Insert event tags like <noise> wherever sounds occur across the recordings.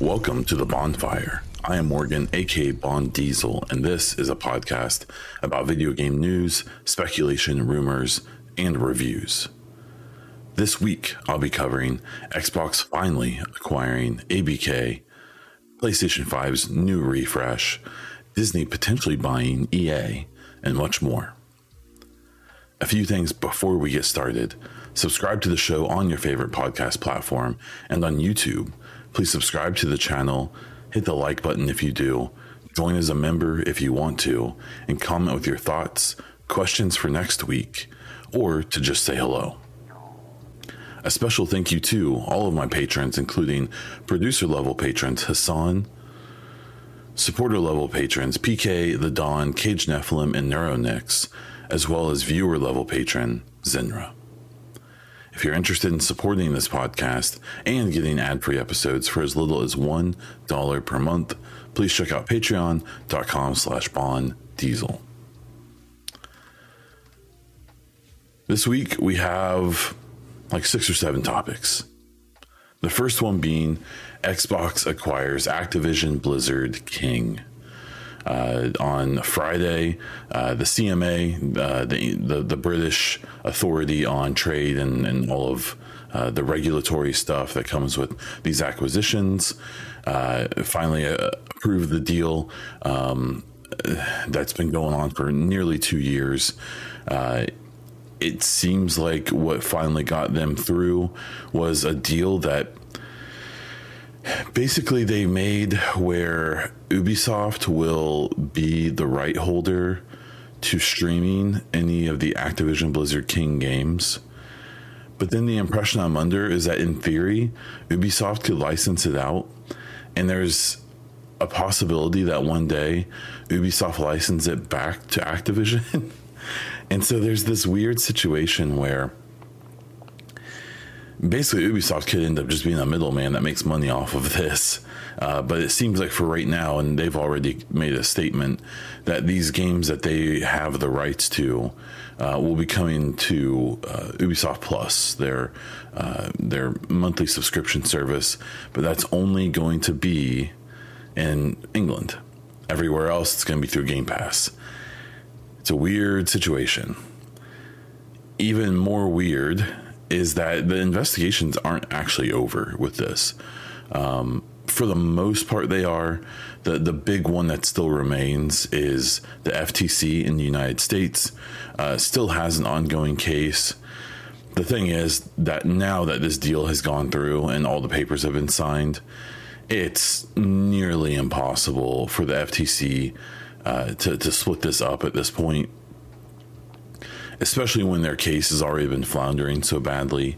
Welcome to the bonfire. I am Morgan, aka Baun Diesel, and this is a podcast about video game news, speculation, rumors, and reviews. This week, I'll be covering Xbox finally acquiring ABK, PlayStation 5's new refresh, Disney potentially buying EA, and much more. A few things before we get started. Subscribe to the show on your favorite podcast platform and on YouTube. Please subscribe to the channel, hit the like button if you do, join as a member if you want to, and comment with your thoughts, questions for next week, or to just say hello. A special thank you to all of my patrons, including producer level patrons Hassan, supporter level patrons PK, The Dawn, Cage Nephilim, and Neuronix, as well as viewer level patron Zenra. If you're interested in supporting this podcast and getting ad-free episodes for as little as $1 per month, please check out patreon.com slash bond diesel. This week we have like six or seven topics. The first one being Xbox acquires Activision Blizzard King. Uh, on Friday, uh, the CMA, uh, the, the, the British Authority on Trade and, and all of uh, the regulatory stuff that comes with these acquisitions, uh, finally uh, approved the deal. Um, that's been going on for nearly two years it seems like what finally got them through was a deal that basically they made where Ubisoft will be the right holder to streaming any of the Activision Blizzard King games. But then the impression I'm under is that in theory, Ubisoft could license it out, and there's a possibility that one day Ubisoft license it back to Activision. <laughs> and so there's this weird situation where basically Ubisoft could end up just being a middleman that makes money off of this. Uh, but it seems like for right now, and they've already made a statement that these games that they have the rights to uh, will be coming to uh, Ubisoft Plus, their uh, their monthly subscription service. But that's only going to be in England. Everywhere else, it's going to be through Game Pass. It's a weird situation. Even more weird is that the investigations aren't actually over with this. Um, for the most part, they are. The, the big one that still remains is the FTC in the United States, uh, still has an ongoing case. The thing is that now that this deal has gone through and all the papers have been signed, it's nearly impossible for the FTC uh, to, to split this up at this point especially when their case has already been floundering so badly.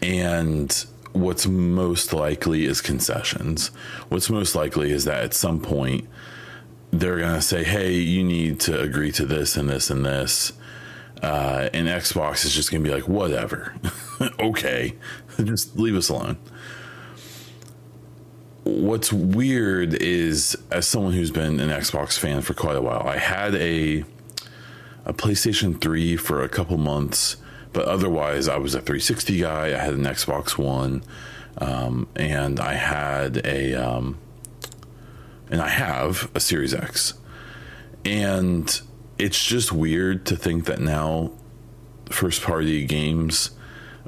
And what's most likely is concessions. What's most likely is that at some point they're going to say, hey, you need to agree to this and this and this. Uh, and Xbox is just going to be like, whatever. <laughs> okay, <laughs> just leave us alone. What's weird is, as someone who's been an Xbox fan for quite a while, I had a a PlayStation 3 for a couple months, but otherwise, I was a 360 guy. I had an Xbox One, um, and I had a, um, and I have a Series X. And it's just weird to think that now first party games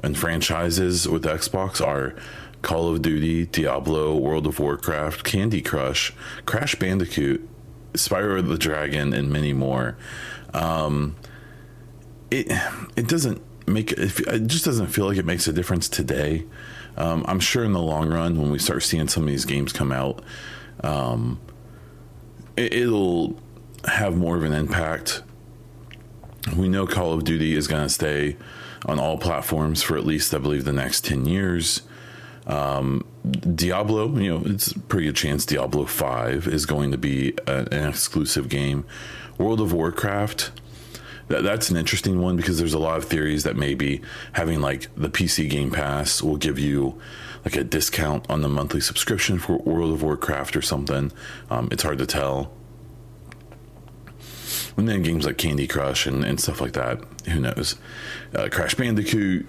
and franchises with Xbox are Call of Duty, Diablo, World of Warcraft, Candy Crush, Crash Bandicoot, Spyro the Dragon, and many more um, it it doesn't make it just doesn't feel like it makes a difference today. Um, I'm sure in the long run, when we start seeing some of these games come out, um, it, will have more of an impact. We know Call of Duty is going to stay on all platforms for at least, I believe, the next 10 years. Um, Diablo, you know, it's pretty good chance Diablo 5 is going to be a, an exclusive game. World of Warcraft, that, that's an interesting one because there's a lot of theories that maybe having like the PC Game Pass will give you like a discount on the monthly subscription for World of Warcraft or something. Um, it's hard to tell. And then games like Candy Crush and, and stuff like that, who knows? Uh, Crash Bandicoot,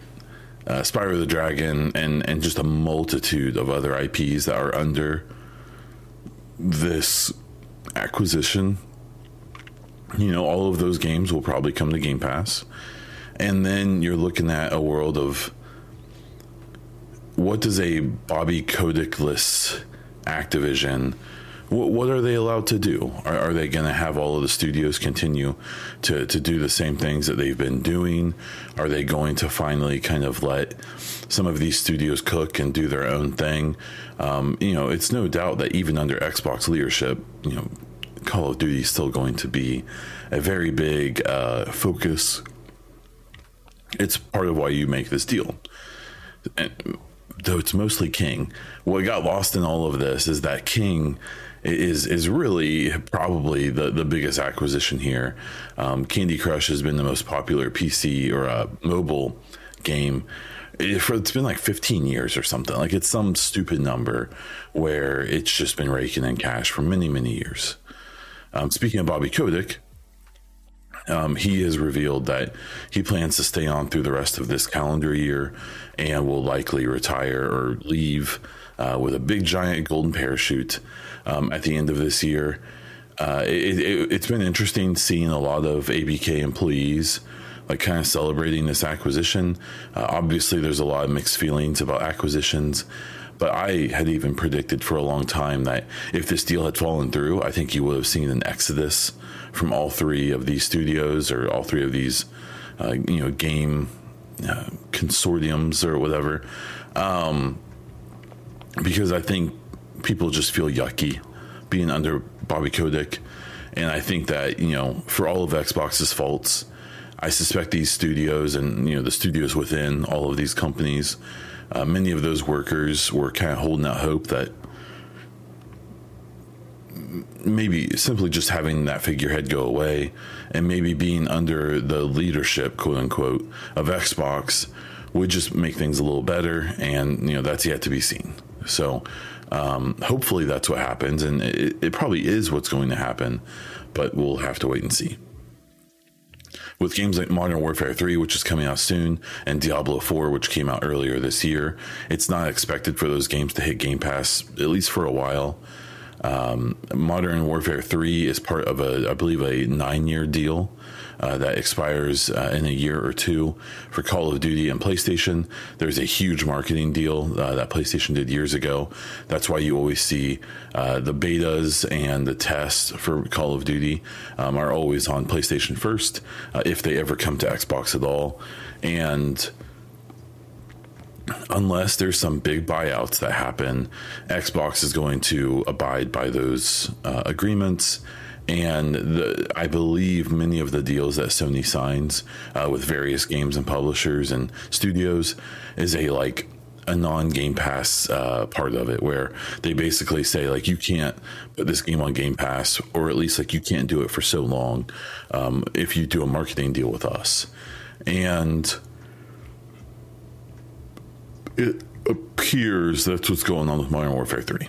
uh, Spyro the Dragon, and and just a multitude of other IPs that are under this acquisition. You know, all of those games will probably come to Game Pass, and then you're looking at a world of what does a Bobby Kotick-less Activision what, what are they allowed to do? Are, are they going to have all of the studios continue to, to do the same things that they've been doing? Are they going to finally kind of let some of these studios cook and do their own thing? Um, you know, it's no doubt that even under Xbox leadership, you know, Call of Duty is still going to be a very big uh, focus. It's part of why you make this deal. And, though it's mostly King. What got lost in all of this is that King is is really probably the the biggest acquisition here. Um, Candy Crush has been the most popular PC or uh, mobile game. for it's been like 15 years or something. Like it's some stupid number where it's just been raking in cash for many many years. Um, speaking of Bobby Kotick, um, he has revealed that he plans to stay on through the rest of this calendar year and will likely retire or leave uh, with a big giant golden parachute um, at the end of this year. Uh, it, has it, been interesting seeing a lot of ABK employees like kind of celebrating this acquisition. Uh, obviously, there's a lot of mixed feelings about acquisitions, but I had even predicted for a long time that if this deal had fallen through, I think you would have seen an exodus from all three of these studios or all three of these, uh, you know, game uh, consortiums or whatever. Um, because I think people just feel yucky being under Bobby Kotick. And I think that, you know, for all of Xbox's faults, I suspect these studios and, you know, the studios within all of these companies, uh, many of those workers were kind of holding out hope that maybe simply just having that figurehead go away and maybe being under the leadership, quote unquote, of Xbox would just make things a little better. And, you know, that's yet to be seen. So um, hopefully that's what happens, and it, it probably is what's going to happen, but we'll have to wait and see with games like Modern Warfare 3, which is coming out soon, and Diablo 4, which came out earlier this year, it's not expected for those games to hit Game Pass, at least for a while. Um, Modern Warfare 3 is part of a, I believe, a nine year deal uh, that expires uh, in a year or two for Call of Duty and PlayStation. There's a huge marketing deal uh, that PlayStation did years ago. That's why you always see uh, the betas and the tests for Call of Duty um, are always on PlayStation first, uh, if they ever come to Xbox at all. And unless there's some big buyouts that happen, Xbox is going to abide by those uh, agreements and the, I believe many of the deals that Sony signs uh, with various games and publishers and studios is a like a non Game Pass uh, part of it, where they basically say like you can't put this game on Game Pass, or at least like you can't do it for so long um, if you do a marketing deal with us, and it appears that's what's going on with Modern Warfare Three.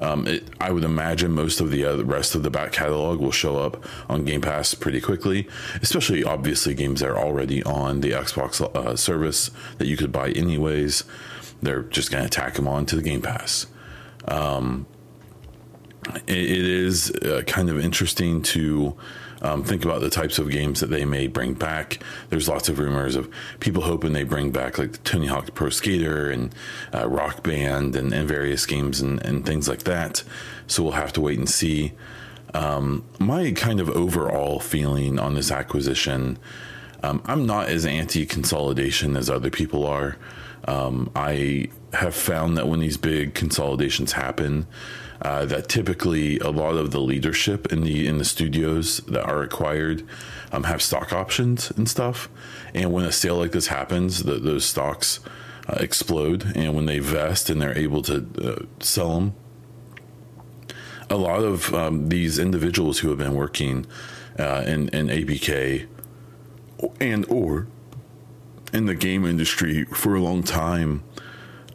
Um, it, I would imagine most of the uh, rest of the back catalog will show up on Game Pass pretty quickly, especially obviously games that are already on the Xbox uh, service that you could buy anyways. They're just going to tack them on to the Game Pass. Um, it, it is uh, kind of interesting to um, think about the types of games that they may bring back. There's lots of rumors of people hoping they bring back like the Tony Hawk Pro Skater and uh, Rock Band and, and various games and, and, things like that. So we'll have to wait and see. Um, my kind of overall feeling on this acquisition, um, I'm not as anti consolidation as other people are. Um, I have found that when these big consolidations happen, uh, that typically a lot of the leadership in the in the studios that are acquired um, have stock options and stuff. And when a sale like this happens, the, those stocks uh, explode, and when they vest and they're able to uh, sell them, a lot of um, these individuals who have been working uh, in, in ABK and or in the game industry for a long time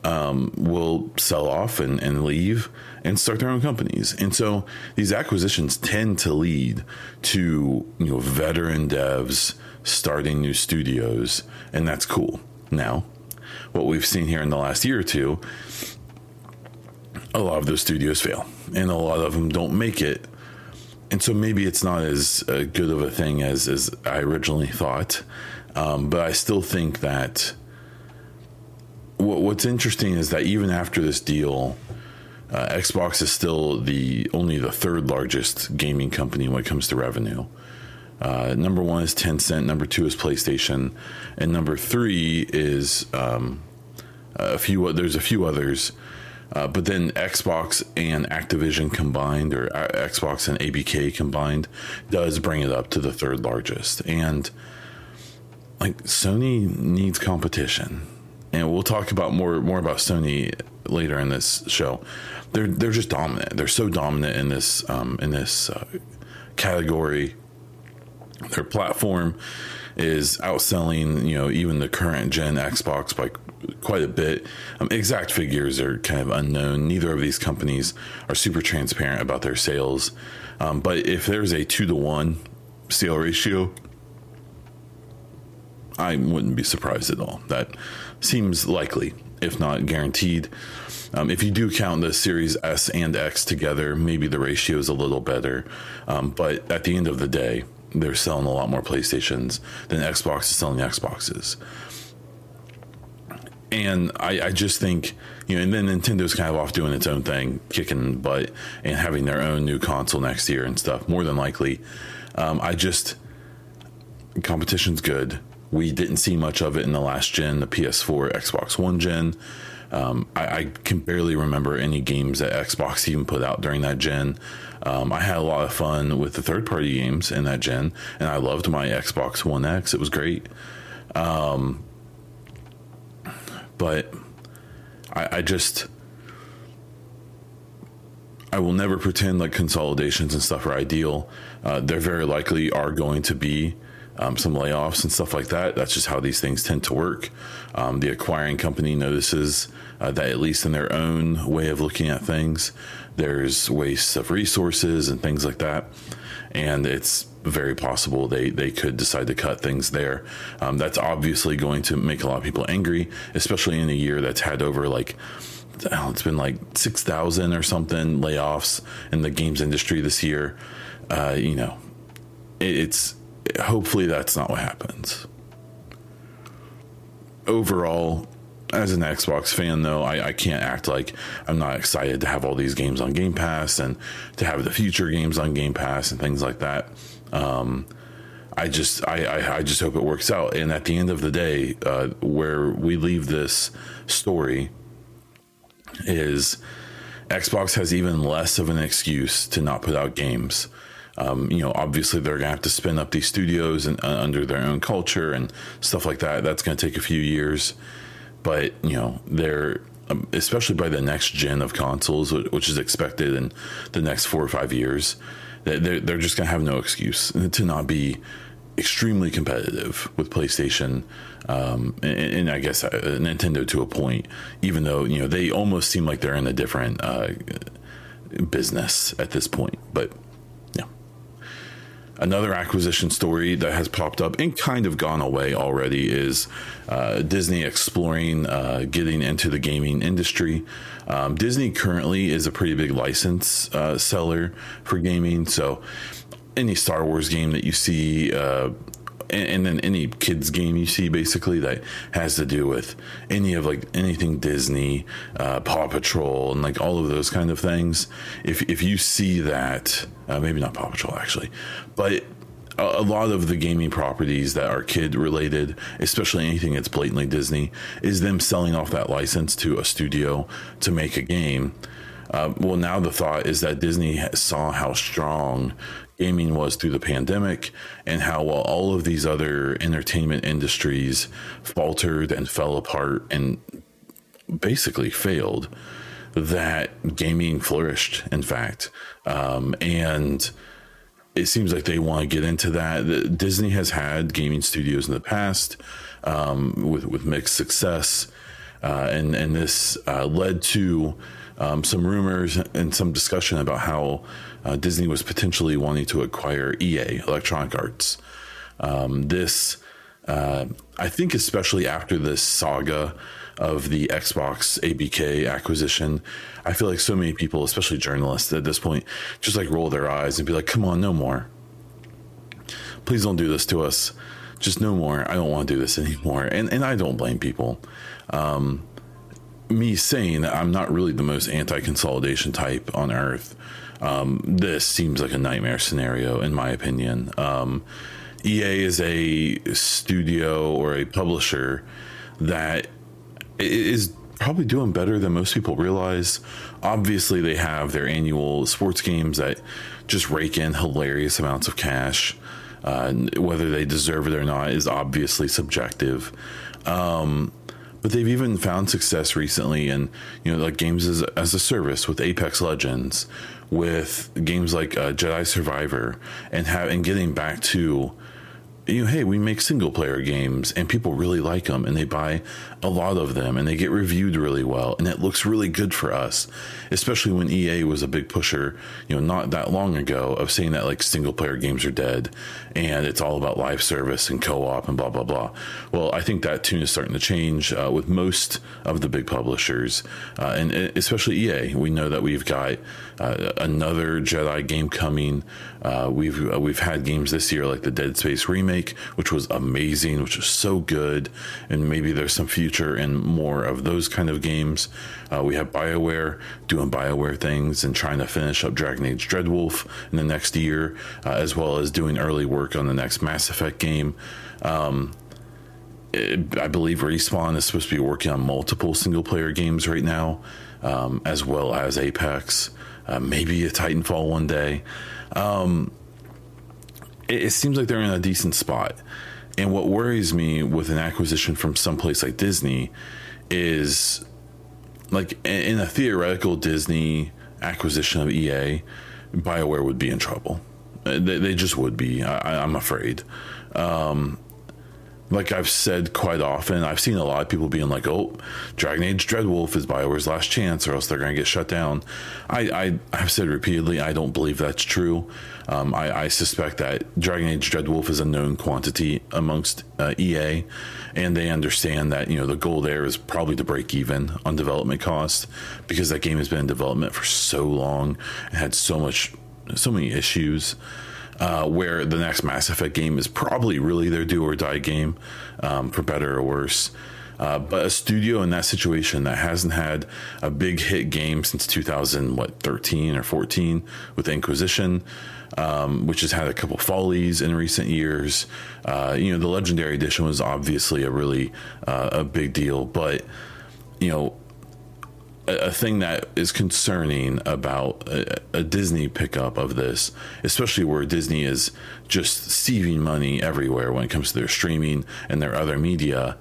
um, will sell off and, and leave and start their own companies. And so these acquisitions tend to lead to you know veteran devs starting new studios, and that's cool. Now, what we've seen here in the last year or two, a lot of those studios fail, and a lot of them don't make it. And so maybe it's not as uh, good of a thing as as I originally thought, um, but I still think that what, what's interesting is that even after this deal, uh, Xbox is still the only the third largest gaming company when it comes to revenue. Uh, number one is Tencent. Number two is PlayStation, and number three is um, a few. There's a few others, uh, but then Xbox and Activision combined, or uh, Xbox and ABK combined, does bring it up to the third largest. And like Sony needs competition, and we'll talk about more more about Sony later in this show. They're they're just dominant. They're so dominant in this um, in this uh, category their platform is outselling, you know, even the current gen Xbox by quite a bit. Um, exact figures are kind of unknown. Neither of these companies are super transparent about their sales. Um, but if there's a two to one sale ratio, I wouldn't be surprised at all. That seems likely, if not guaranteed. Um, if you do count the Series S and X together, maybe the ratio is a little better. Um, but at the end of the day, they're selling a lot more PlayStations than Xbox is selling Xboxes. And I, I just think, you know, and then Nintendo's kind of off doing its own thing, kicking butt and having their own new console next year and stuff, more than likely. Um, I just, competition's good. We didn't see much of it in the last gen, the PS4, Xbox One gen. Um, I, I, can barely remember any games that Xbox even put out during that gen. Um, I had a lot of fun with the third party games in that gen, and I loved my Xbox One X. It was great. Um, but I, I just. I will never pretend like consolidations and stuff are ideal. Uh, there very likely are going to be um, some layoffs and stuff like that. That's just how these things tend to work. Um, the acquiring company notices uh, that, at least in their own way of looking at things, there's waste of resources and things like that. And it's very possible they, they could decide to cut things there. Um, that's obviously going to make a lot of people angry, especially in a year that's had over like it's been like 6,000 or something layoffs in the games industry this year. Uh, you know, it's hopefully that's not what happens. Overall, as an Xbox fan, though, I, I, can't act like I'm not excited to have all these games on Game Pass and to have the future games on Game Pass and things like that. Um, I just, I, I, I, just hope it works out. And at the end of the day, uh, where we leave this story is Xbox has even less of an excuse to not put out games. Um, you know, obviously they're gonna have to spin up these studios and uh, under their own culture and stuff like that. That's gonna take a few years, but you know, they're um, especially by the next gen of consoles, which is expected in the next four or five years, they're they're just gonna have no excuse to not be extremely competitive with PlayStation, um, and, and, I guess uh, Nintendo to a point. Even though you know they almost seem like they're in a different uh, business at this point, but Another acquisition story that has popped up and kind of gone away already is uh, Disney exploring uh, getting into the gaming industry. Um, Disney currently is a pretty big license uh, seller for gaming, so any Star Wars game that you see uh, and, and, then any kids game you see basically that has to do with any of like anything Disney, uh, Paw Patrol, and like all of those kind of things. If if you see that, uh, maybe not Paw Patrol actually, but a, a lot of the gaming properties that are kid related, especially anything that's blatantly Disney, is them selling off that license to a studio to make a game. Uh, well, now the thought is that Disney saw how strong gaming was through the pandemic and how while all of these other entertainment industries faltered and fell apart and basically failed that gaming flourished in fact. Um, and it seems like they want to get into that. Disney has had gaming studios in the past um, with, with mixed success uh, and and this uh, led to um, some rumors and some discussion about how uh, Disney was potentially wanting to acquire EA, Electronic Arts. Um, this, uh, I think, especially after this saga of the Xbox ABK acquisition. I feel like so many people, especially journalists at this point, just like roll their eyes and be like, come on, no more. Please don't do this to us. Just no more. I don't want to do this anymore. And, and I don't blame people. Um, me saying that I'm not really the most anti consolidation type on earth. Um, this seems like a nightmare scenario, in my opinion. Um, EA is a studio or a publisher that is probably doing better than most people realize. Obviously, they have their annual sports games that just rake in hilarious amounts of cash. Uh, whether they deserve it or not is obviously subjective. Um, but they've even found success recently in you know like games as, as a service with Apex Legends, with games like uh, Jedi Survivor, and have and getting back to you know, hey, we make single player games and people really like them and they buy a lot of them and they get reviewed really well and it looks really good for us, especially when EA was a big pusher, you know, not that long ago of saying that like single player games are dead and it's all about live service and co op and blah, blah, blah. Well, I think that tune is starting to change uh, with most of the big publishers uh, and especially EA. We know that we've got uh, another Jedi game coming. Uh, we've uh, we've had games this year like the Dead Space remake, which was amazing, which was so good, and maybe there's some future in more of those kind of games. Uh, we have Bioware doing Bioware things and trying to finish up Dragon Age Dreadwolf in the next year, uh, as well as doing early work on the next Mass Effect game. Um, I believe Respawn is supposed to be working on multiple single player games right now, um, as well as Apex uh, maybe a Titanfall one day. Um, it, it seems like they're in a decent spot. And what worries me with an acquisition from someplace like Disney is like in a theoretical Disney acquisition of EA, BioWare would be in trouble. They, they just would be, I, am afraid. Um, like I've said quite often, I've seen a lot of people being like, "Oh, Dragon Age Dreadwolf is Bioware's last chance, or else they're going to get shut down." I, I have said repeatedly, I don't believe that's true. Um, I, I, suspect that Dragon Age Dreadwolf is a known quantity amongst uh, EA, and they understand that you know the goal there is probably to break even on development cost because that game has been in development for so long and had so much, so many issues uh, where the next Mass Effect game is probably really their do or die game, um, for better or worse. Uh, but a studio in that situation that hasn't had a big hit game since 2013 or 14 with Inquisition, um, which has had a couple follies in recent years. Uh, you know, the Legendary Edition was obviously a really uh, a big deal, but you know a, thing that is concerning about a, a, Disney pickup of this, especially where Disney is just sieving money everywhere when it comes to their streaming and their other media,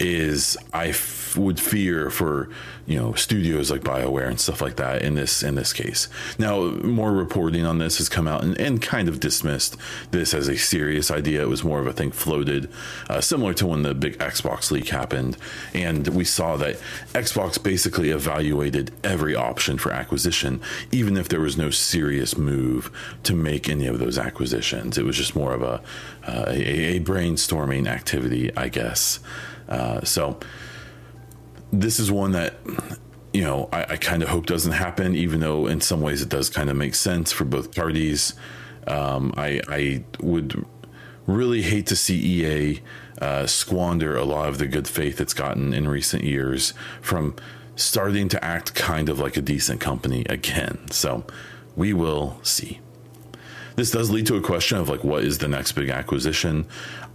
is I f- would fear for you know studios like Bioware and stuff like that in this in this case. Now, more reporting on this has come out and, and kind of dismissed this as a serious idea. It was more of a thing floated, uh, similar to when the big Xbox leak happened, and we saw that Xbox basically evaluated every option for acquisition, even if there was no serious move to make any of those acquisitions. It was just more of a uh, a, a brainstorming activity, I guess. Uh, so this is one that you know I, I kind of hope doesn't happen, even though in some ways it does kind of make sense for both parties. Um, I, I would really hate to see EA uh, squander a lot of the good faith it's gotten in recent years from starting to act kind of like a decent company again. So we will see. This does lead to a question of like, what is the next big acquisition?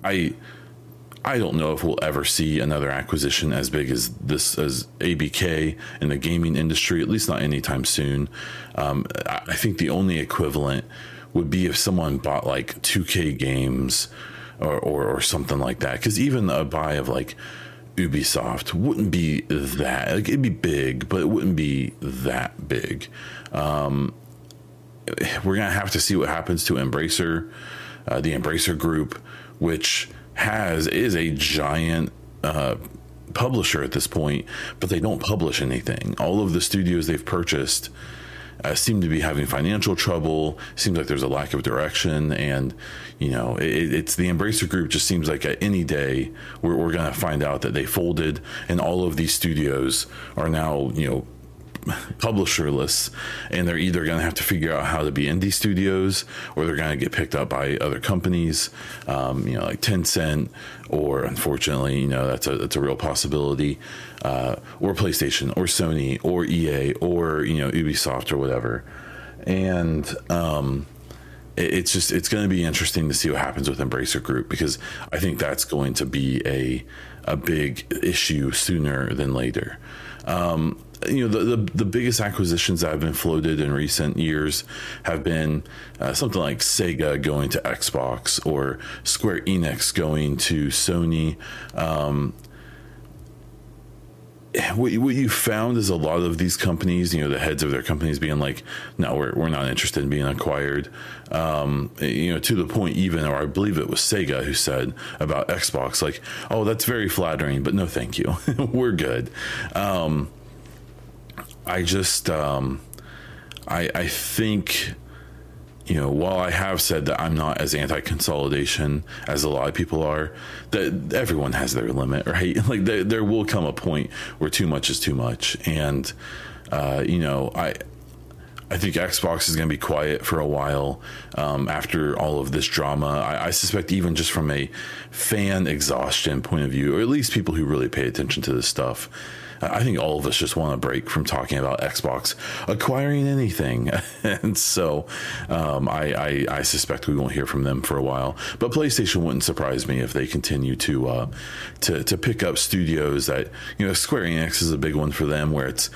I I don't know if we'll ever see another acquisition as big as this as ABK in the gaming industry, at least not anytime soon. Um, I think the only equivalent would be if someone bought like 2K games or, or, or something like that. Because even a buy of like Ubisoft wouldn't be that. Like it'd be big, but it wouldn't be that big. Um, we're gonna have to see what happens to Embracer, uh, the Embracer Group, which has is a giant uh, publisher at this point, but they don't publish anything. All of the studios they've purchased uh, seem to be having financial trouble. Seems like there's a lack of direction, and you know, it, it's the Embracer Group. Just seems like at any day we're, we're going to find out that they folded, and all of these studios are now you know publisherless and they're either going to have to figure out how to be indie studios or they're going to get picked up by other companies um, you know like Tencent or unfortunately you know that's a that's a real possibility uh, or PlayStation or Sony or EA or you know Ubisoft or whatever and um, it's just it's going to be interesting to see what happens with Embracer Group because I think that's going to be a a big issue sooner than later. Um, you know the, the, the biggest acquisitions that have been floated in recent years have been uh, something like Sega going to Xbox or Square Enix going to Sony. Um, what, what you found is a lot of these companies, you know, the heads of their companies being like, no, we're, we're not interested in being acquired. Um, you know, to the point even, or I believe it was Sega who said about Xbox, like, oh, that's very flattering, but no, thank you. <laughs> we're good. Um, I just, um, I, I think, you know, while I have said that I'm not as anti-consolidation as a lot of people are, that everyone has their limit, <laughs> right? Like there, there will come a point where too much is too much, and uh, you know, I. I think Xbox is going to be quiet for a while um, after all of this drama. I, I, suspect, even just from a fan exhaustion point of view, or at least people who really pay attention to this stuff, I think all of us just want a break from talking about Xbox acquiring anything, <laughs> and so um, I, I, I suspect we won't hear from them for a while. But PlayStation wouldn't surprise me if they continue to uh, to to pick up studios that you know Square Enix is a big one for them, where it's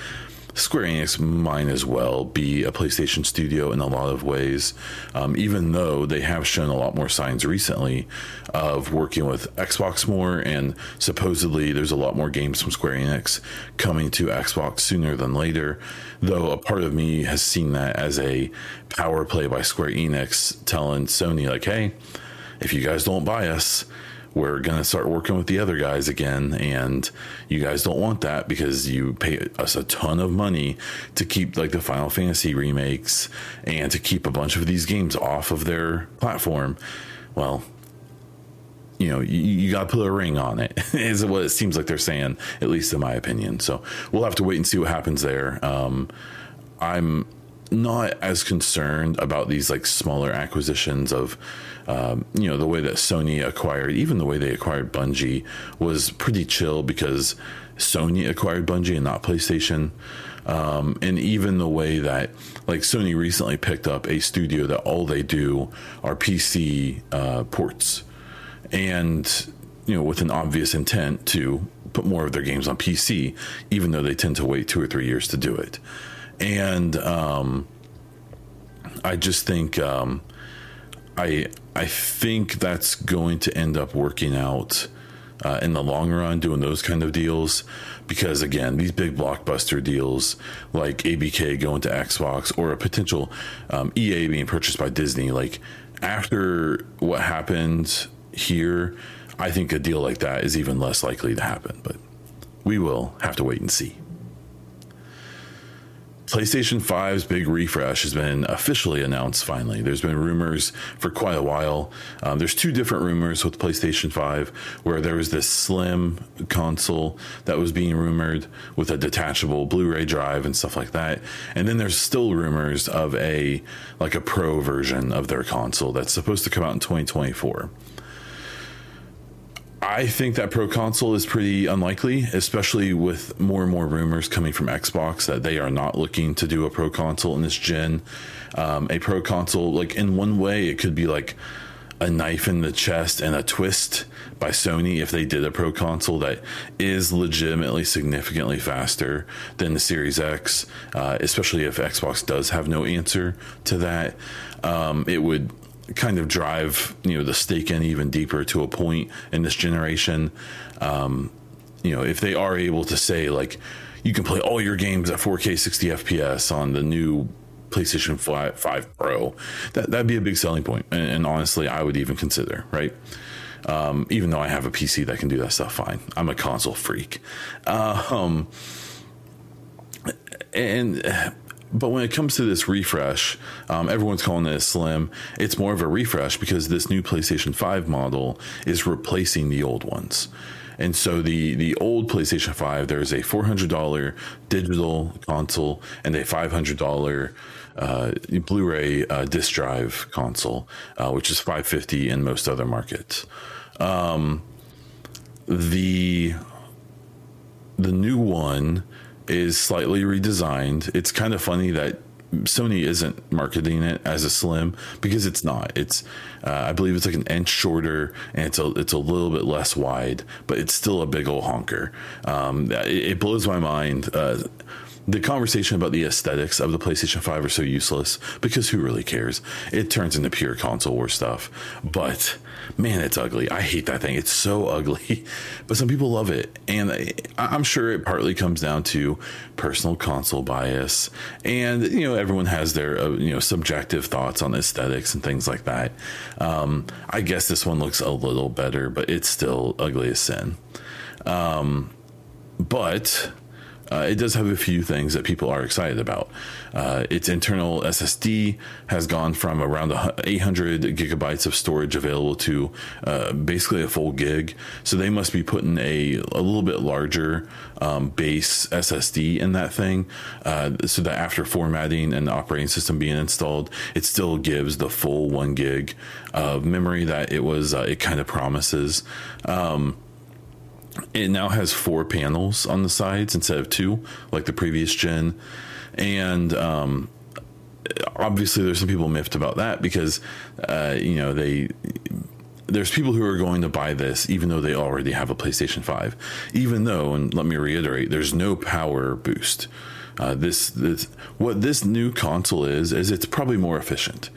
Square Enix might as well be a PlayStation studio in a lot of ways, um, even though they have shown a lot more signs recently of working with Xbox more, and supposedly there's a lot more games from Square Enix coming to Xbox sooner than later. Though a part of me has seen that as a power play by Square Enix telling Sony, like, hey, if you guys don't buy us, we're going to start working with the other guys again. And you guys don't want that because you pay us a ton of money to keep like the Final Fantasy remakes and to keep a bunch of these games off of their platform. Well, you know, you, you got to put a ring on it, <laughs> is what it seems like they're saying, at least in my opinion. So we'll have to wait and see what happens there. Um, I'm not as concerned about these like smaller acquisitions of um, you know the way that Sony acquired even the way they acquired Bungie was pretty chill because Sony acquired Bungie and not PlayStation. Um, and even the way that like Sony recently picked up a studio that all they do are PC uh, ports. And you know with an obvious intent to put more of their games on PC even though they tend to wait two or three years to do it and um, I just think um, I I think that's going to end up working out uh, in the long run, doing those kind of deals, because again, these big blockbuster deals like ABK going to Xbox or a potential um, EA being purchased by Disney, like after what happened here, I think a deal like that is even less likely to happen. But we will have to wait and see. PlayStation 5's big refresh has been officially announced finally. There's been rumors for quite a while. Um, there's two different rumors with PlayStation 5 where there was this slim console that was being rumored with a detachable Blu-ray drive and stuff like that. And then there's still rumors of a like a pro version of their console that's supposed to come out in 2024. I think that Pro console is pretty unlikely, especially with more and more rumors coming from Xbox that they are not looking to do a Pro console in this gen. Um, a Pro console, like in one way, it could be like a knife in the chest and a twist by Sony if they did a Pro console that is legitimately significantly faster than the Series X, uh, especially if Xbox does have no answer to that. Um, it would kind of drive you know the stake in even deeper to a point in this generation. Um, you know, if they are able to say like you can play all your games at 4K 60 FPS on the new PlayStation 5, 5 Pro, that that'd be a big selling point. And, and honestly, I would even consider right. Um, even though I have a PC that can do that stuff fine, I'm a console freak. <laughs> Um, and but when it comes to this refresh, um, everyone's calling it a slim. It's more of a refresh because this new PlayStation 5 model is replacing the old ones. And so the the old PlayStation 5, there's a $400 digital console and a $500 uh, Blu-ray uh, disc drive console, uh, which is 550 in most other markets. Um, the the new one is slightly redesigned. It's kind of funny that Sony isn't marketing it as a slim because it's not. It's uh, I believe it's like an inch shorter and it's a it's a little bit less wide, but it's still a big old honker. Um, it, it, blows my mind. Uh, the conversation about the aesthetics of the PlayStation 5 are so useless because who really cares? It turns into pure console war stuff. But man, it's ugly. I hate that thing. It's so <laughs> ugly. But some people love it. And I'm sure it partly comes down to personal console bias. And, you know, everyone has their, uh, you know, subjective thoughts on aesthetics and things like that. Um, I guess this one looks a little better, but it's still ugly as sin. Um, but uh, it does have a few things that people are excited about. Uh, its internal SSD has gone from around 800 gigabytes of storage available to uh, basically a full gig. So they must be putting a, a little bit larger um, base SSD in that thing, uh, so that after formatting and the operating system being installed, it still gives the full one gig of memory that it was. Uh, it kind of promises. Um, it now has four panels on the sides instead of two, like the previous gen. And um, obviously, there's some people miffed about that because, uh, you know, they there's people who are going to buy this even though they already have a PlayStation 5. Even though, and let me reiterate, there's no power boost. Uh, this, this what this new console is is it's probably more efficient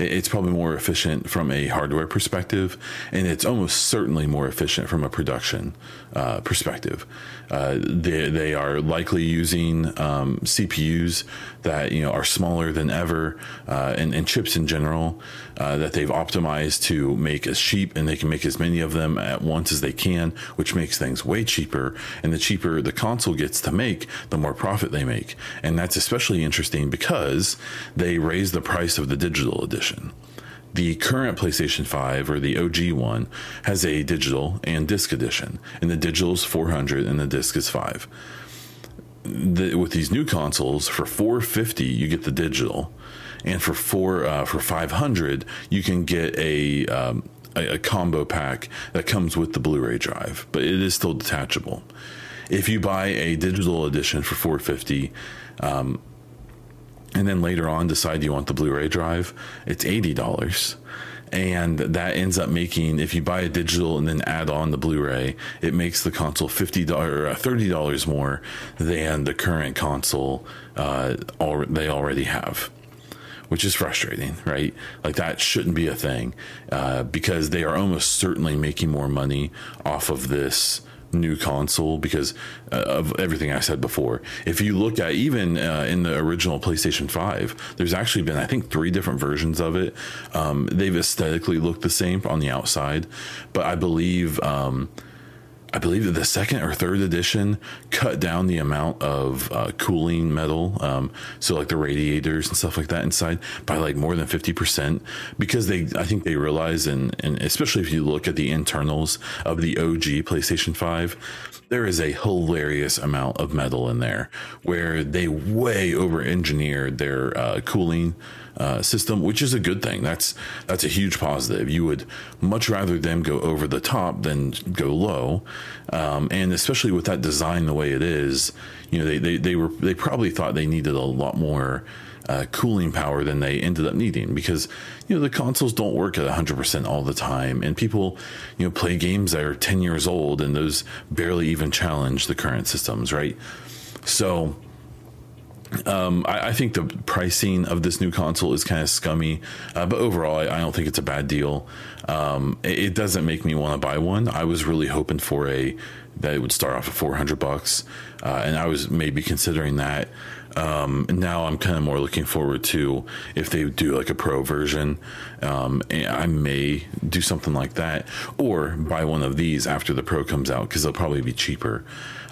it's probably more efficient from a hardware perspective, and it's almost certainly more efficient from a production uh, perspective. Uh, they, they are likely using um, CPUs that you know are smaller than ever, uh, and, and, chips in general uh, that they've optimized to make as cheap, and they can make as many of them at once as they can, which makes things way cheaper. And the cheaper the console gets to make, the more profit they make, and that's especially interesting because they raise the price of the digital edition the current PlayStation 5 or the OG one has a digital and disc edition, and the digital is 400 and the disc is 5. The, with these new consoles, for 450 you get the digital, and for four uh, for 500 you can get a, um, a a combo pack that comes with the Blu-ray drive, but it is still detachable. If you buy a digital edition for 450, um, and then later on decide you want the Blu-ray drive, it's eighty dollars. And that ends up making, if you buy a digital and then add on the Blu-ray, it makes the console fifty dollars, uh, thirty dollars more than the current console uh, al- they already have which is frustrating, right? Like that shouldn't be a thing uh, because they are almost certainly making more money off of this new console because uh, of everything I said before. If you look at even uh, in the original PlayStation 5, there's actually been, I think, three different versions of it. Um, they've aesthetically looked the same on the outside, but I believe. Um, I believe that the second or third edition cut down the amount of uh, cooling metal, um, so like the radiators and stuff like that inside by like more than fifty percent because they, I think they realize, and and especially if you look at the internals of the OG PlayStation Five, there is a hilarious amount of metal in there where they way over engineered their uh, cooling uh, system, which is a good thing. That's that's a huge positive. You would much rather them go over the top than go low, um, and especially with that design the way it is, you know, they, they they were they probably thought they needed a lot more. Uh, cooling power than they ended up needing because you know the consoles don't work at 100% all the time and people you know play games that are 10 years old and those barely even challenge the current systems right so um, I, I, think the pricing of this new console is kind of scummy, uh, but overall, I, I, don't think it's a bad deal. Um, it, it, doesn't make me want to buy one. I was really hoping for a that it would start off at 400 bucks, uh, and I was maybe considering that. Um, now I'm kind of more looking forward to if they do like a pro version. Um, I may do something like that, or buy one of these after the pro comes out because they'll probably be cheaper.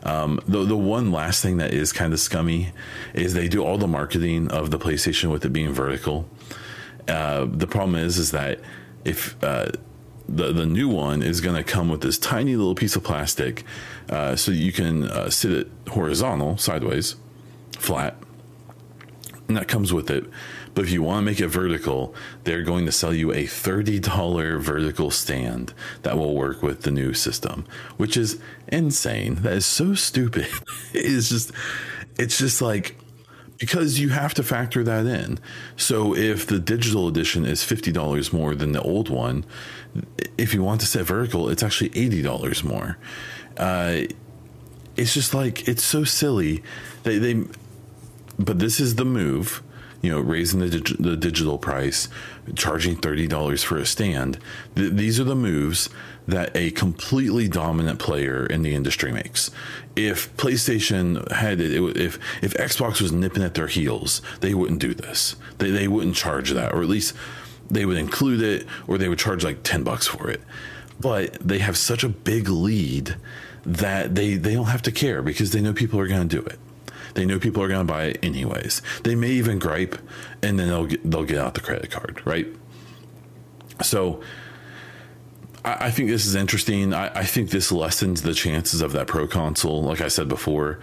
Um, the the one last thing that is kind of scummy is they do all the marketing of the PlayStation with it being vertical. Uh, the problem is is that if uh, the the new one is going to come with this tiny little piece of plastic, uh, so you can uh, sit it horizontal, sideways, flat, and that comes with it. But if you want to make it vertical, they're going to sell you a $30 vertical stand that will work with the new system, which is insane. That is so stupid. <laughs> it is just, it's just like, because you have to factor that in. So if the digital edition is $50 more than the old one, if you want to set vertical, it's actually $80 more. Uh, it's just like, it's so silly. They, they, but this is the move you know, raising the, dig- the digital price, charging $30 for a stand. Th- these are the moves that a completely dominant player in the industry makes. If PlayStation had it, it if if Xbox was nipping at their heels, they wouldn't do this. They they wouldn't charge that, or at least they would include it, or they would charge like ten bucks for it. But they have such a big lead that they they don't have to care because they know people are going to do it. They know people are going to buy it anyways. They may even gripe, and then they'll get, they'll get out the credit card, right? So I, I think this is interesting. I, I think this lessens the chances of that pro console. Like I said before,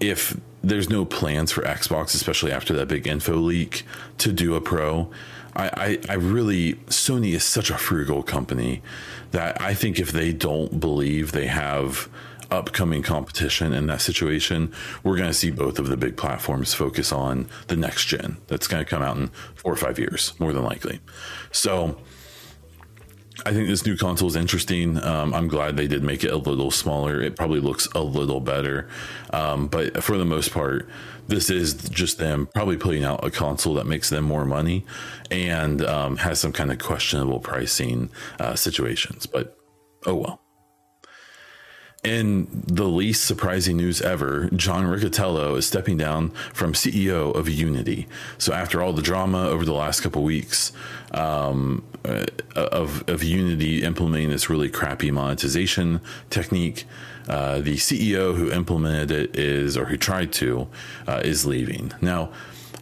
if there's no plans for Xbox, especially after that big info leak, to do a pro. I, I, I, really Sony is such a frugal company that I think if they don't believe they have upcoming competition in that situation, we're going to see both of the big platforms focus on the next gen that's going to come out in four or five years, more than likely. So I think this new console is interesting. Um, I'm glad they did make it a little smaller. It probably looks a little better. Um, but for the most part, this is just them probably putting out a console that makes them more money and um, has some kind of questionable pricing uh, situations. But oh well. In the least surprising news ever, John Riccitiello is stepping down from CEO of Unity. So after all the drama over the last couple weeks um, uh, of of Unity implementing this really crappy monetization technique, uh, the CEO who implemented it is, or who tried to, uh, is leaving. Now,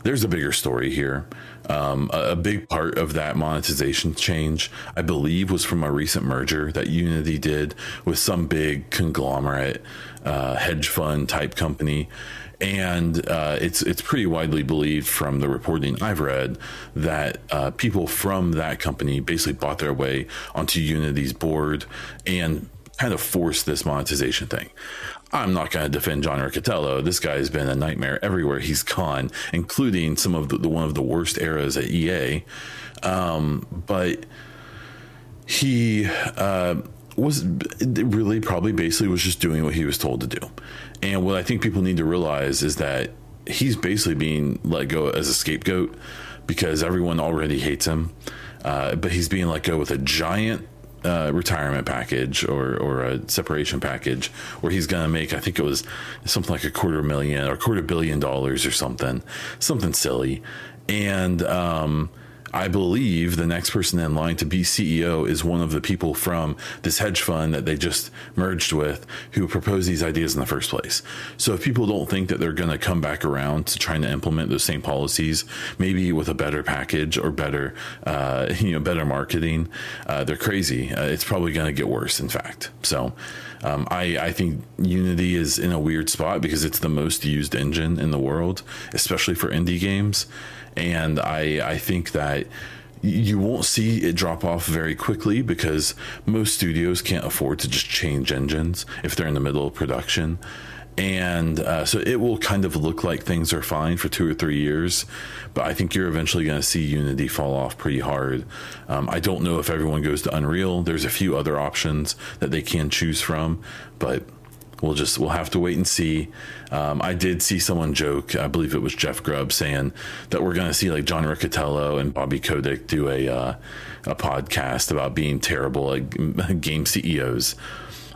there's a bigger story here. Um, a, a, big part of that monetization change, I believe, was from a recent merger that Unity did with some big conglomerate uh, hedge fund type company. And uh, it's it's pretty widely believed from the reporting I've read that uh, people from that company basically bought their way onto Unity's board and kind of forced this monetization thing. I'm not going to defend John Riccitiello. This guy has been a nightmare everywhere he's gone, including some of the, the one of the worst eras at EA. Um, but he uh, was really probably basically was just doing what he was told to do. And what I think people need to realize is that he's basically being let go as a scapegoat because everyone already hates him. Uh, but he's being let go with a giant uh, retirement package or or a separation package where he's to make I think it was something like a quarter million or quarter billion dollars or something something silly. And um, I believe the next person in line to be CEO is one of the people from this hedge fund that they just merged with who proposed these ideas in the first place. So if people don't think that they're going to come back around to trying to implement those same policies, maybe with a better package or better, uh, <laughs> you know, better marketing, uh, they're crazy. Uh, it's probably going to get worse, in fact. So um, I, I think Unity is in a weird spot because it's the most used engine in the world, especially for indie games and I I think that you won't see it drop off very quickly because most studios can't afford to just change engines if they're in the middle of production. And uh, so it will kind of look like things are fine for two or three years, but I think you're eventually going to see Unity fall off pretty hard. Um, I don't know if everyone goes to Unreal. There's a few other options that they can choose from, but we'll just we'll have to wait and see. Um, I did see someone joke, I believe it was Jeff Grubb, saying that we're going to see like John Riccitiello and Bobby Kotick do a uh, a podcast about being terrible at <laughs> game CEOs.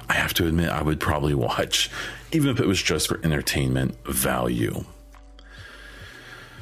I have to admit, I would probably watch, even if it was just for entertainment value.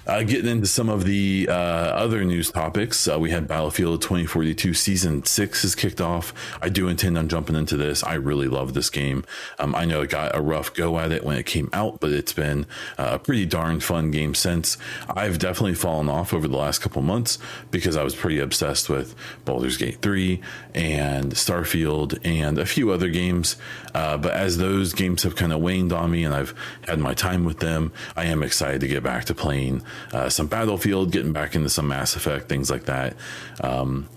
Uh, getting into some of the uh, other news topics, uh, we had Battlefield 2042 Season 6 has kicked off. I do intend on jumping into this. I really love this game. Um, I know it got a rough go at it when it came out, but it's been uh, a pretty darn fun game since. I've definitely fallen off over the last couple months because I was pretty obsessed with Baldur's Gate 3 and Starfield and a few other games. Uh, but as those games have kind of waned on me and I've had my time with them, I am excited to get back to playing uh, some Battlefield, getting back into some Mass Effect, things like that. Um,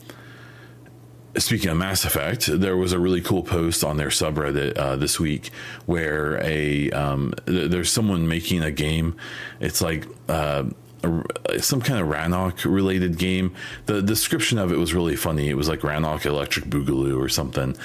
speaking of Mass Effect, there was a really cool post on their subreddit uh, this week where a um, th- there's someone making a game. It's like uh, a, some kind of Rannoch related game. The description of it was really funny. It was like Rannoch Electric Boogaloo or something.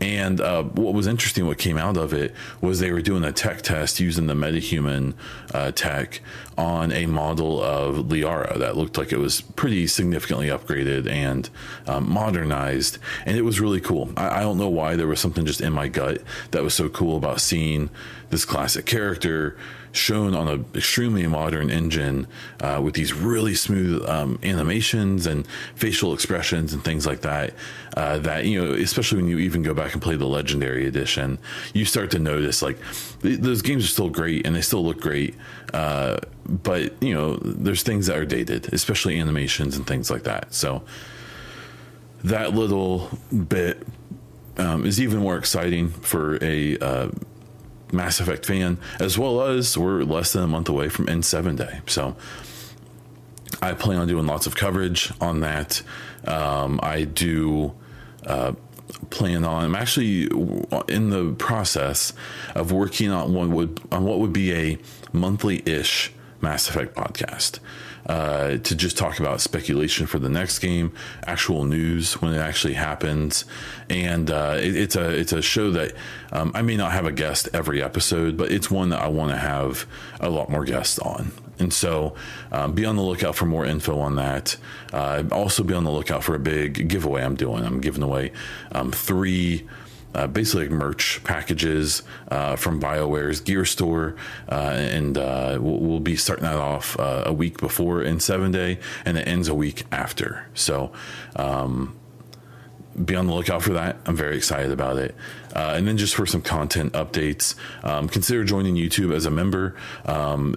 And uh, what was interesting, what came out of it was they were doing a tech test using the MetaHuman uh, tech on a model of Liara that looked like it was pretty significantly upgraded and um, modernized. And it was really cool. I, I don't know why there was something just in my gut that was so cool about seeing this classic character shown on an extremely modern engine uh, with these really smooth um, animations and facial expressions and things like that. Uh, that you know, especially when you even go back and play the Legendary Edition, you start to notice like th- those games are still great and they still look great. Uh, but you know, there's things that are dated, especially animations and things like that. So that little bit um, is even more exciting for a uh, Mass Effect fan, as well as we're less than a month away from N7 Day. So I plan on doing lots of coverage on that. Um, I do uh, plan on. I'm actually in the process of working on one would on what would be a monthly ish Mass Effect podcast uh, to just talk about speculation for the next game, actual news when it actually happens, and uh, it, it's a it's a show that um, I may not have a guest every episode, but it's one that I want to have a lot more guests on. And so, um, be on the lookout for more info on that. Uh, also, be on the lookout for a big giveaway I'm doing. I'm giving away um, three uh, basically like merch packages uh, from BioWare's Gear Store, uh, and uh, we'll, we'll, be starting that off uh, a week before N7 Day, and it ends a week after. So. Um, be on the lookout for that. I'm very excited about it. Uh, and then just for some content updates, um, consider joining YouTube as a member. Um,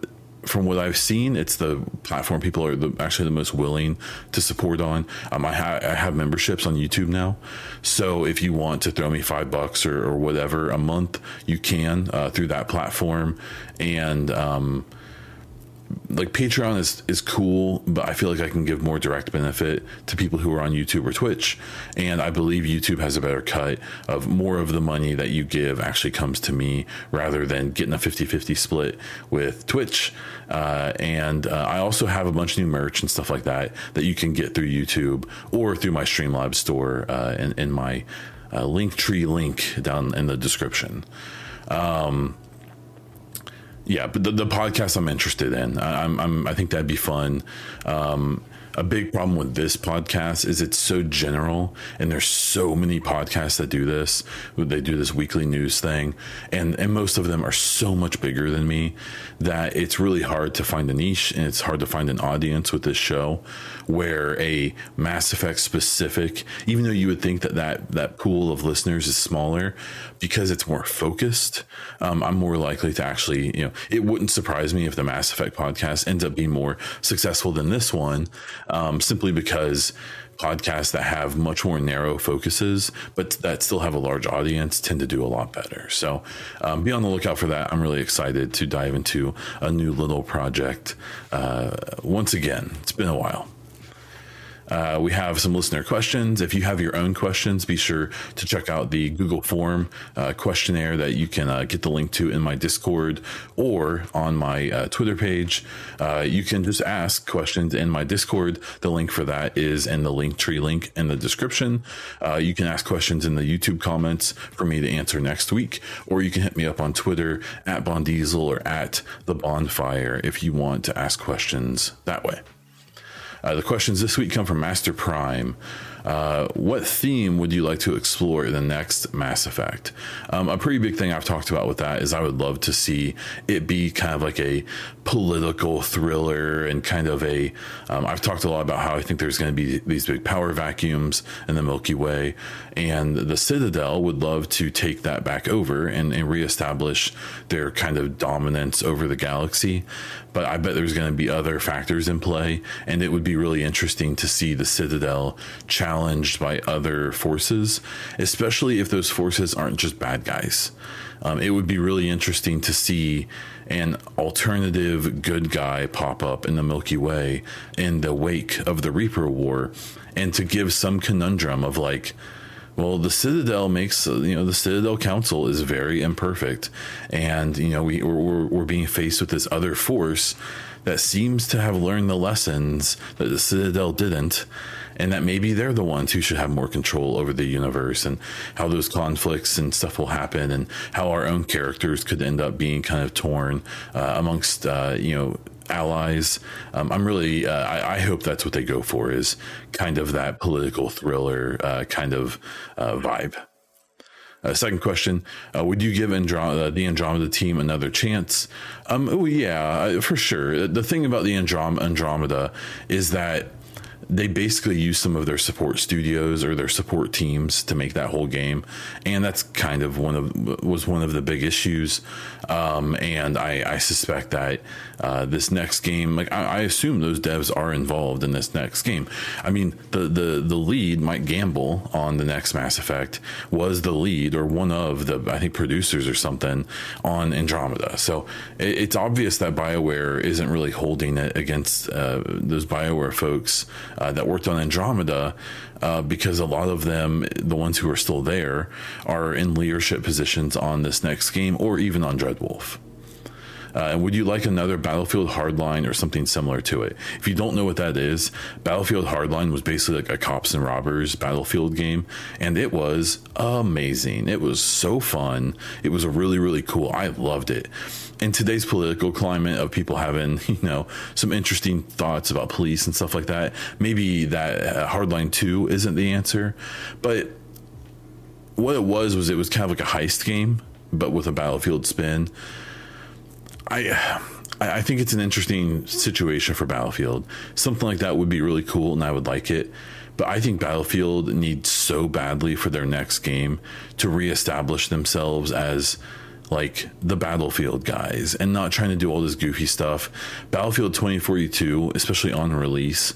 from what I've seen, it's the platform people are the, actually the most willing to support on. Um, I, ha- I, have memberships on YouTube now, so if you want to throw me five bucks or, or whatever a month, you can uh, through that platform, and um, like Patreon is is cool, but I feel like I can give more direct benefit to people who are on YouTube or Twitch, and I believe YouTube has a better cut of more of the money that you give actually comes to me rather than getting a 50-50 split with Twitch. Uh, and uh, I also have a bunch of new merch and stuff like that that you can get through YouTube or through my Streamlabs store uh, in, in my uh, Linktree link down in the description. Um, yeah, but the, the podcast I'm interested in, I, I'm, I think that'd be fun. Um, a big problem with this podcast is it's so general and there's so many podcasts that do this they do this weekly news thing and and most of them are so much bigger than me that it's really hard to find a niche and it's hard to find an audience with this show where a mass effect specific even though you would think that that, that pool of listeners is smaller because it's more focused um, i'm more likely to actually you know it wouldn't surprise me if the mass effect podcast ends up being more successful than this one um, simply because podcasts that have much more narrow focuses, but that still have a large audience, tend to do a lot better. So um, be on the lookout for that. I'm really excited to dive into a new little project. Uh, once again, it's been a while. Uh, we have some listener questions. If you have your own questions, be sure to check out the Google form uh, questionnaire that you can uh, get the link to in my Discord or on my uh, Twitter page. Uh, you can just ask questions in my Discord. The link for that is in the link tree link in the description. Uh, you can ask questions in the YouTube comments for me to answer next week, or you can hit me up on Twitter at Baundiesel or at the Bonfire if you want to ask questions that way. Uh, the questions this week come from Master Prime. Uh, what theme would you like to explore in the next Mass Effect? Um, a pretty big thing I've talked about with that is I would love to see it be kind of like a political thriller and kind of a. have um, talked a lot about how I think there's going to be these big power vacuums in the Milky Way, and the Citadel would love to take that back over and, and reestablish their kind of dominance over the galaxy. But I bet there's going to be other factors in play, and it would be really interesting to see the Citadel challenged by other forces, especially if those forces aren't just bad guys. Um, it would be really interesting to see an alternative good guy pop up in the Milky Way in the wake of the Reaper War, and to give some conundrum of like, well, the Citadel makes you know the Citadel Council is very imperfect, and you know we we're, we're being faced with this other force that seems to have learned the lessons that the Citadel didn't, and that maybe they're the ones who should have more control over the universe and how those conflicts and stuff will happen and how our own characters could end up being kind of torn uh, amongst uh, you know allies. Um, I'm really, uh, I, I, hope that's what they go for is kind of that political thriller uh, kind of uh, vibe. Uh, second question: uh, Would you give Andromeda, uh, the Andromeda team another chance? Um, oh yeah, for sure. The thing about the Androm- Andromeda is that they basically use some of their support studios or their support teams to make that whole game, and that's kind of one of was one of the big issues. Um, and I, I, suspect that uh, this next game, like I, I, assume those devs are involved in this next game. I mean, the the the lead, Mike Gamble, on the next Mass Effect was the lead or one of the I think producers or something on Andromeda. So it, it's obvious that Bioware isn't really holding it against uh, those Bioware folks uh, that worked on Andromeda uh, because a lot of them, the ones who are still there, are in leadership positions on this next game or even on Dreadwolf. Uh, would you like another Battlefield Hardline or something similar to it? If you don't know what that is, Battlefield Hardline was basically like a cops and robbers Battlefield game, and it was amazing. It was so fun. It was really, really cool. I loved it in today's political climate of people having <laughs> you know some interesting thoughts about police and stuff like that maybe that uh, hardline 2 isn't the answer. But what it was was it was kind of like a heist game but with a battlefield spin. I <sighs> i think it's an interesting situation for battlefield. Something like that would be really cool and i would like it. But I think Battlefield needs so badly for their next game to reestablish themselves as like the Battlefield guys and not trying to do all this goofy stuff. Battlefield 2042, especially on release,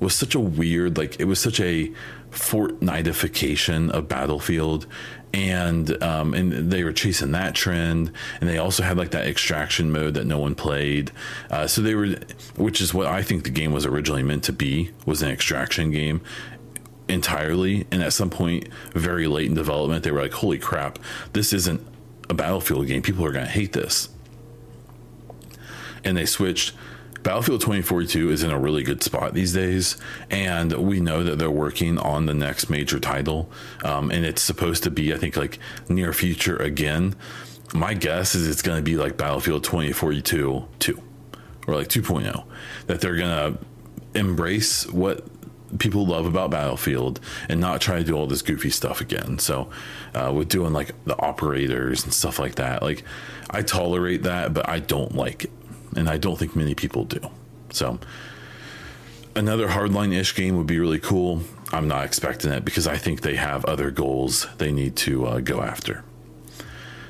was such a weird, like, it was such a Fortniteification of Battlefield. And um, and they were chasing that trend, and they also had like that extraction mode that no one played. Uh, so they were, which is what I think the game was originally meant to be, was an extraction game entirely. And at some point, very late in development, they were like, "Holy crap, this isn't a Battlefield game. People are going to hate this. And they switched. Battlefield 2042 is in a really good spot these days, and we know that they're working on the next major title, um, and it's supposed to be, I think, like near future again. My guess is it's going to be like Battlefield 2042 2 or like 2.0, that they're going to embrace what people love about Battlefield and not try to do all this goofy stuff again. So, uh, with doing like the operators and stuff like that, like I tolerate that, but I don't like it, and I don't think many people do. So, another hardline ish game would be really cool. I'm not expecting it because I think they have other goals they need to uh, go after.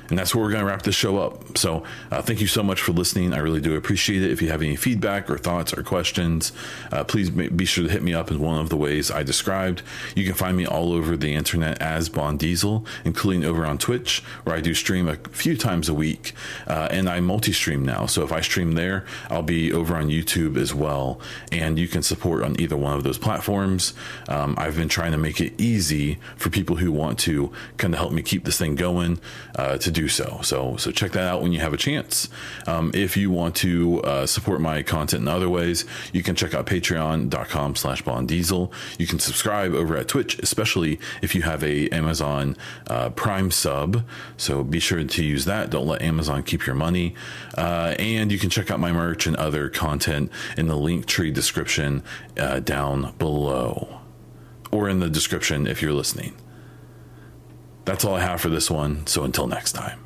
And that's where we're going to wrap this show up. So uh, thank you so much for listening. I really do appreciate it. If you have any feedback or thoughts or questions, uh, please be sure to hit me up in one of the ways I described. You can find me all over the internet as Baun Diesel, including over on Twitch, where I do stream a few times a week. Uh, and I multi stream now. So if I stream there, I'll be over on YouTube as well. And you can support on either one of those platforms. Um, I've been trying to make it easy for people who want to kind of help me keep this thing going uh, to do so. So so check that out when you have a chance. Um, if you want to uh, support my content in other ways, you can check out patreon.com slash baundiesel. You can subscribe over at Twitch, especially if you have a Amazon uh, Prime sub. So be sure to use that. Don't let Amazon keep your money. Uh, and you can check out my merch and other content in the link tree description uh, down below. or in the description if you're listening. That's all I have for this one. So until next time.